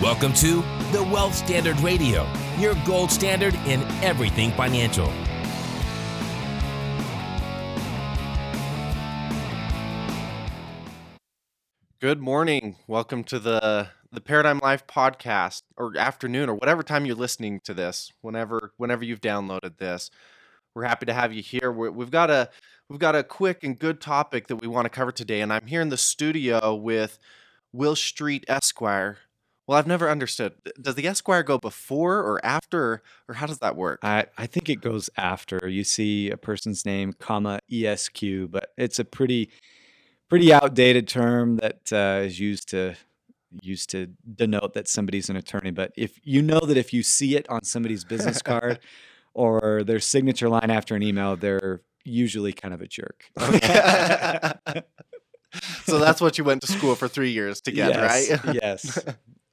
Welcome to the Wealth Standard Radio, your gold standard in everything financial. Good morning. Welcome to the the Paradigm Life podcast or afternoon or whatever time you're listening to this, whenever whenever you've downloaded this. We're happy to have you here. we we've got a we've got a quick and good topic that we want to cover today and I'm here in the studio with Will Street Esquire. Well, I've never understood. Does the Esquire go before or after, or how does that work? I, I think it goes after. You see a person's name, comma ESQ, but it's a pretty pretty outdated term that uh, is used to used to denote that somebody's an attorney. But if you know that if you see it on somebody's business card or their signature line after an email, they're usually kind of a jerk. so that's what you went to school for three years to get, yes, right? yes.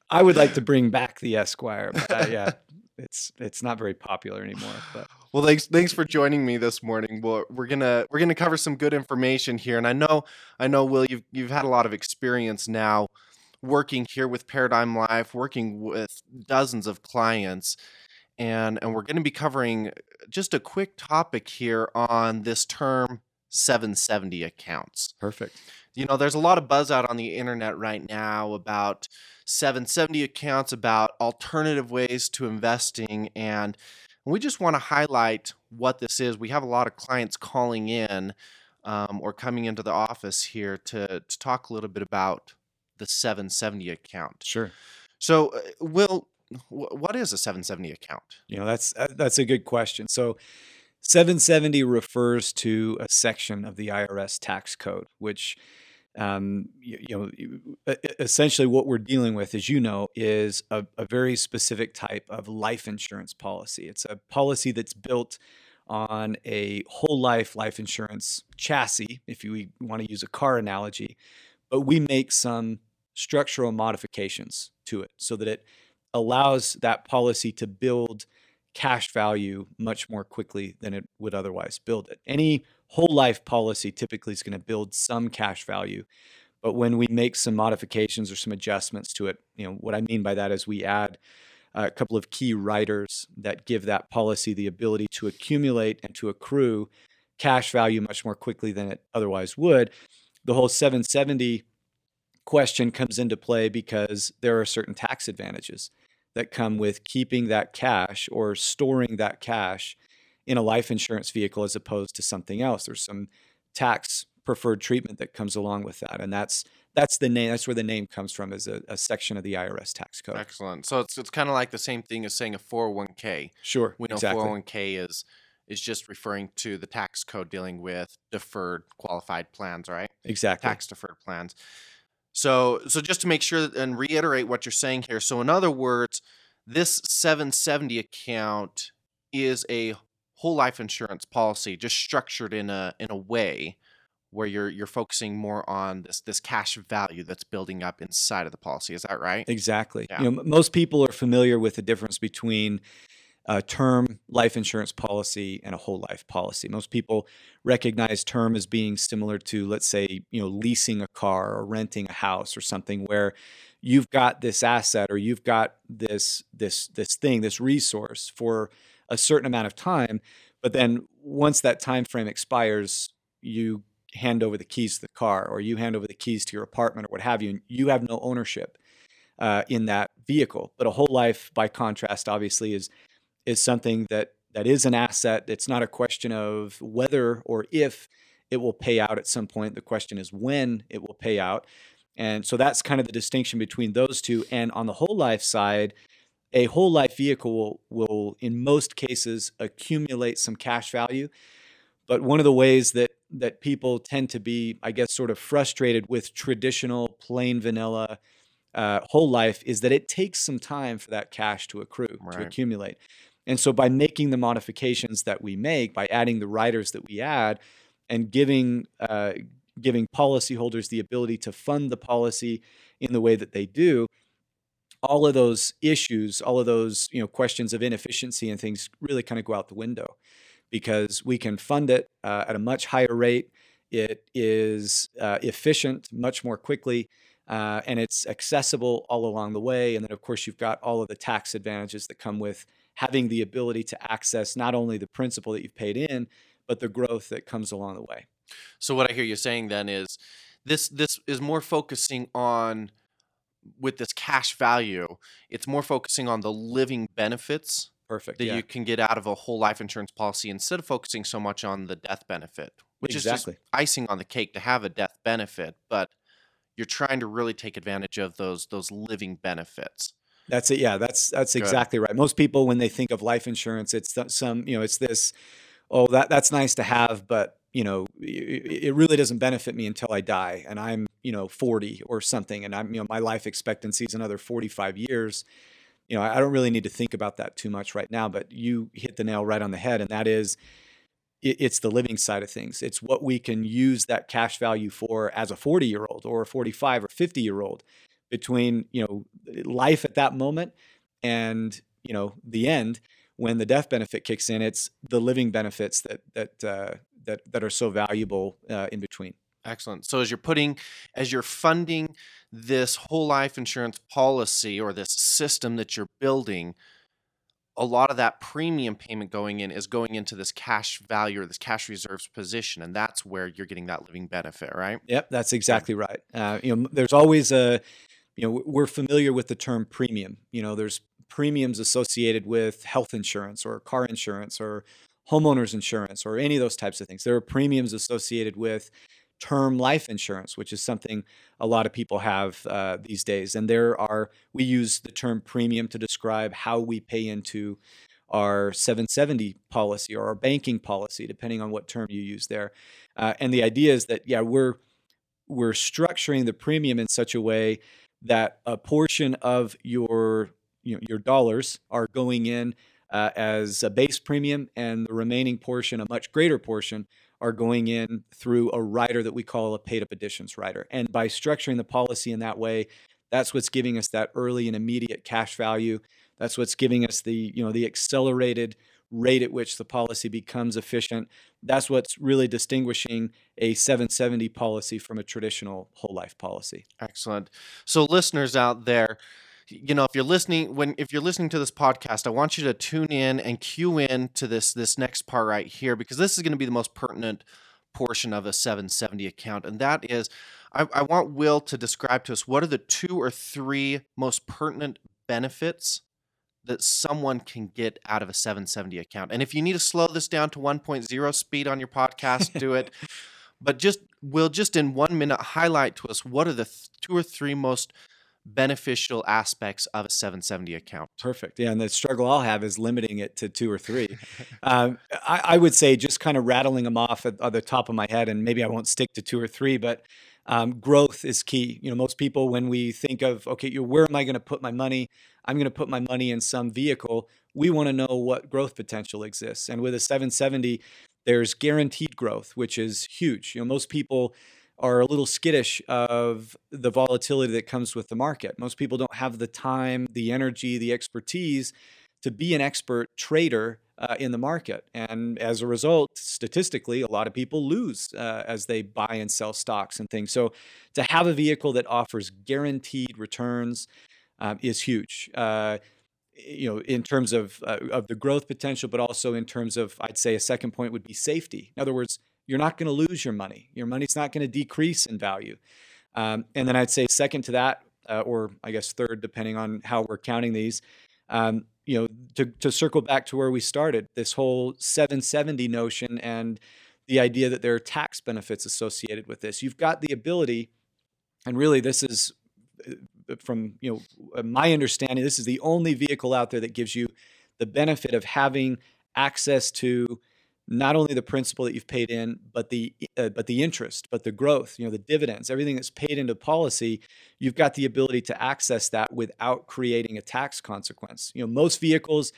I would like to bring back the Esquire, but uh, yeah, it's it's not very popular anymore. But well, thanks thanks for joining me this morning. Well, we're gonna we're gonna cover some good information here, and I know I know Will, you've you've had a lot of experience now working here with Paradigm Life, working with dozens of clients, and and we're going to be covering just a quick topic here on this term 770 accounts. Perfect. You know, there's a lot of buzz out on the internet right now about 770 accounts, about alternative ways to investing. And we just want to highlight what this is. We have a lot of clients calling in um, or coming into the office here to, to talk a little bit about the 770 account. Sure. So, uh, Will, what is a 770 account? You know, that's uh, that's a good question. So, 770 refers to a section of the IRS tax code, which um, you, you, know, essentially what we're dealing with, as you know, is a, a, very specific type of life insurance policy. It's a policy that's built on a whole life life insurance chassis, if you want to use a car analogy, but we make some structural modifications to it so that it allows that policy to build cash value much more quickly than it would otherwise build it. Any whole life policy typically is going to build some cash value. But when we make some modifications or some adjustments to it, you know, what I mean by that is we add a couple of key riders that give that policy the ability to accumulate and to accrue cash value much more quickly than it otherwise would. The whole 770 question comes into play because there are certain tax advantages that come with keeping that cash or storing that cash in a life insurance vehicle as opposed to something else. There's some tax preferred treatment that comes along with that, and that's that's the name. That's where the name comes from, is a, a section of the IRS tax code. Excellent. So it's it's kind of like the same thing as saying a 401k. Sure. We know exactly. 401k is is just referring to the tax code dealing with deferred qualified plans, right? Exactly. Tax deferred plans. So so just to make sure and reiterate what you're saying here. So in other words, this 770 account is a whole life insurance policy just structured in a in a way where you're you're focusing more on this this cash value that's building up inside of the policy. Is that right? Exactly. Yeah. You know, most people are familiar with the difference between a term life insurance policy and a whole life policy. Most people recognize term as being similar to, let's say, you know, leasing a car or renting a house or something where you've got this asset or you've got this this this thing, this resource for a certain amount of time but then once that time frame expires you hand over the keys to the car or you hand over the keys to your apartment or what have you and you have no ownership uh, in that vehicle but a whole life by contrast obviously is is something that that is an asset it's not a question of whether or if it will pay out at some point. The question is when it will pay out. And so that's kind of the distinction between those two. And on the whole life side a whole life vehicle will, will in most cases accumulate some cash value. But one of the ways that that people tend to be i guess sort of frustrated with traditional plain vanilla uh, whole life is that it takes some time for that cash to accrue right. to accumulate and so by making the modifications that we make by adding the riders that we add and giving uh, giving policyholders the ability to fund the policy in the way that they do all of those issues, all of those you know questions of inefficiency and things really kind of go out the window because we can fund it uh, at a much higher rate. It is uh, efficient much more quickly. uh, and it's accessible all along the way. And then, of course, you've got all of the tax advantages that come with having the ability to access not only the principal that you've paid in, but the growth that comes along the way. So what I hear you saying then is this this is more focusing on with this cash value, it's more focusing on the living benefits Perfect. that yeah. you can get out of a whole life insurance policy instead of focusing so much on the death benefit, which Exactly. is just icing on the cake to have a death benefit, but you're trying to really take advantage of those those living benefits. That's it. Yeah, that's that's exactly right. Most people, when they think of life insurance, it's th- some you know, it's this. Oh, that that's nice to have, but you know, i- i- it really doesn't benefit me until I die, and I'm you know 40 or something, and I'm you know my life expectancy is another 45 years. You know, I I don't really need to think about that too much right now. But you hit the nail right on the head, and that is it, it's the living side of things. It's what we can use that cash value for as a 40 year old or a 45 or 50 year old between, you know, life at that moment and, you know, the end when the death benefit kicks in. It's the living benefits that, that, uh, that, that are so valuable uh, in between. Excellent. So as you're putting, as you're funding this whole life insurance policy or this system that you're building, a lot of that premium payment going in is going into this cash value or this cash reserves position, and that's where you're getting that living benefit, right? Yep, that's exactly right. Uh, you know, there's always a, you know, we're familiar with the term premium. You know, there's premiums associated with health insurance or car insurance or homeowners insurance or any of those types of things. There are premiums associated with term life insurance, which is something a lot of people have uh, these days. And there are, we use the term premium to describe how we pay into our 770 policy or our banking policy, depending on what term you use there. Uh, and the idea is that, yeah, we're, we're structuring the premium in such a way that a portion of your you know, your dollars are going in uh, as a base premium, and the remaining portion, a much greater portion, are going in through a rider that we call a paid up additions rider. And by structuring the policy in that way, that's what's giving us that early and immediate cash value. That's what's giving us the you know the accelerated rate at which the policy becomes efficient. That's what's really distinguishing a 770 policy from a traditional whole life policy. Excellent. So listeners out there, you know, if you're listening when if you're listening to this podcast, I want you to tune in and cue in to this this next part right here because this is going to be the most pertinent portion of a 770 account, and that is I, I want Will to describe to us what are the two or three most pertinent benefits that someone can get out of a 770 account. And if you need to slow this down to 1.0 speed on your podcast, do it. But just we'll just in one minute highlight to us what are the th- two or three most beneficial aspects of a 770 account. Perfect. Yeah, and the struggle I'll have is limiting it to two or three. um, I, I would say just kind of rattling them off at, at the top of my head, and maybe I won't stick to two or three, but um, growth is key. You know, most people when we think of okay, you where am I going to put my money? I'm going to put my money in some vehicle. We want to know what growth potential exists, and with a 770, there's guaranteed growth, which is huge. You know, most people are a little skittish of the volatility that comes with the market. Most people don't have the time, the energy, the expertise to be an expert trader uh, in the market. And as a result, statistically, a lot of people lose uh, as they buy and sell stocks and things. So to have a vehicle that offers guaranteed returns um, is huge. Uh, you know, in terms of uh, of the growth potential, but also in terms of, I'd say, a second point would be safety. In other words, you're not going to lose your money. Your money's not going to decrease in value. Um, and then I'd say second to that, uh, or I guess third, depending on how we're counting these, um, you know, to, to circle back to where we started, this whole 770 notion and the idea that there are tax benefits associated with this. You've got the ability, and really this is uh, from you know uh, my understanding, this is the only vehicle out there that gives you the benefit of having access to not only the principal that you've paid in, but the uh, but the interest, but the growth, you know, the dividends, everything that's paid into policy, you've got the ability to access that without creating a tax consequence. You know, most vehicles,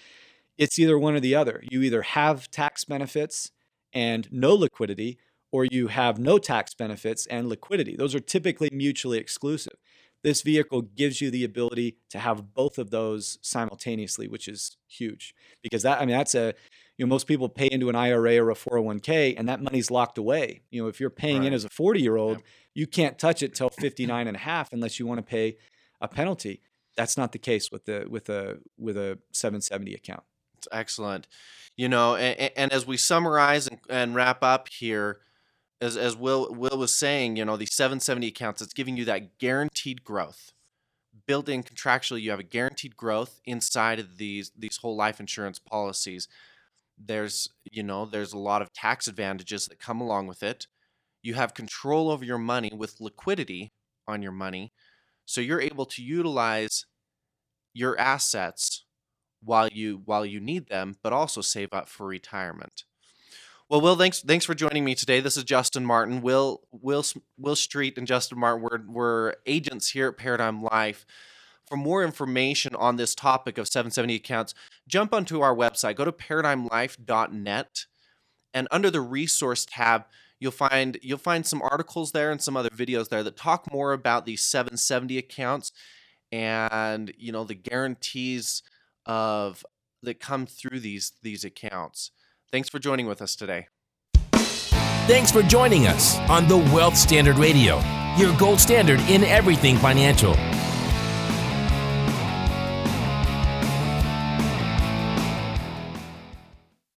it's either one or the other. You either have tax benefits and no liquidity, or you have no tax benefits and liquidity. Those are typically mutually exclusive. This vehicle gives you the ability to have both of those simultaneously, which is huge because that I mean that's a you know most people pay into an IRA or a 401k and that money's locked away. You know if you're paying in as a 40 year old, Yep. you can't touch it till 59 and a half unless you want to pay a penalty. That's not the case with the with a with a 770 account. It's excellent. You know, and, and as we summarize and, and wrap up here, as as Will Will was saying, you know, these 770 accounts, it's giving you that guaranteed growth. Built in contractually, you have a guaranteed growth inside of these these whole life insurance policies. There's, you know, there's a lot of tax advantages that come along with it. You have control over your money with liquidity on your money. So you're able to utilize your assets while you while you need them, but also save up for retirement. Well, Will, thanks thanks for joining me today. This is Justin Martin. Will Will Will Street and Justin Martin. We're we're agents here at Paradigm Life. For more information on this topic of 770 accounts, jump onto our website. Go to paradigmlife.net, and under the resource tab, you'll find you'll find some articles there and some other videos there that talk more about these 770 accounts and you know the guarantees of that come through these these accounts. Thanks for joining with us today. Thanks for joining us on the Wealth Standard Radio, your gold standard in everything financial.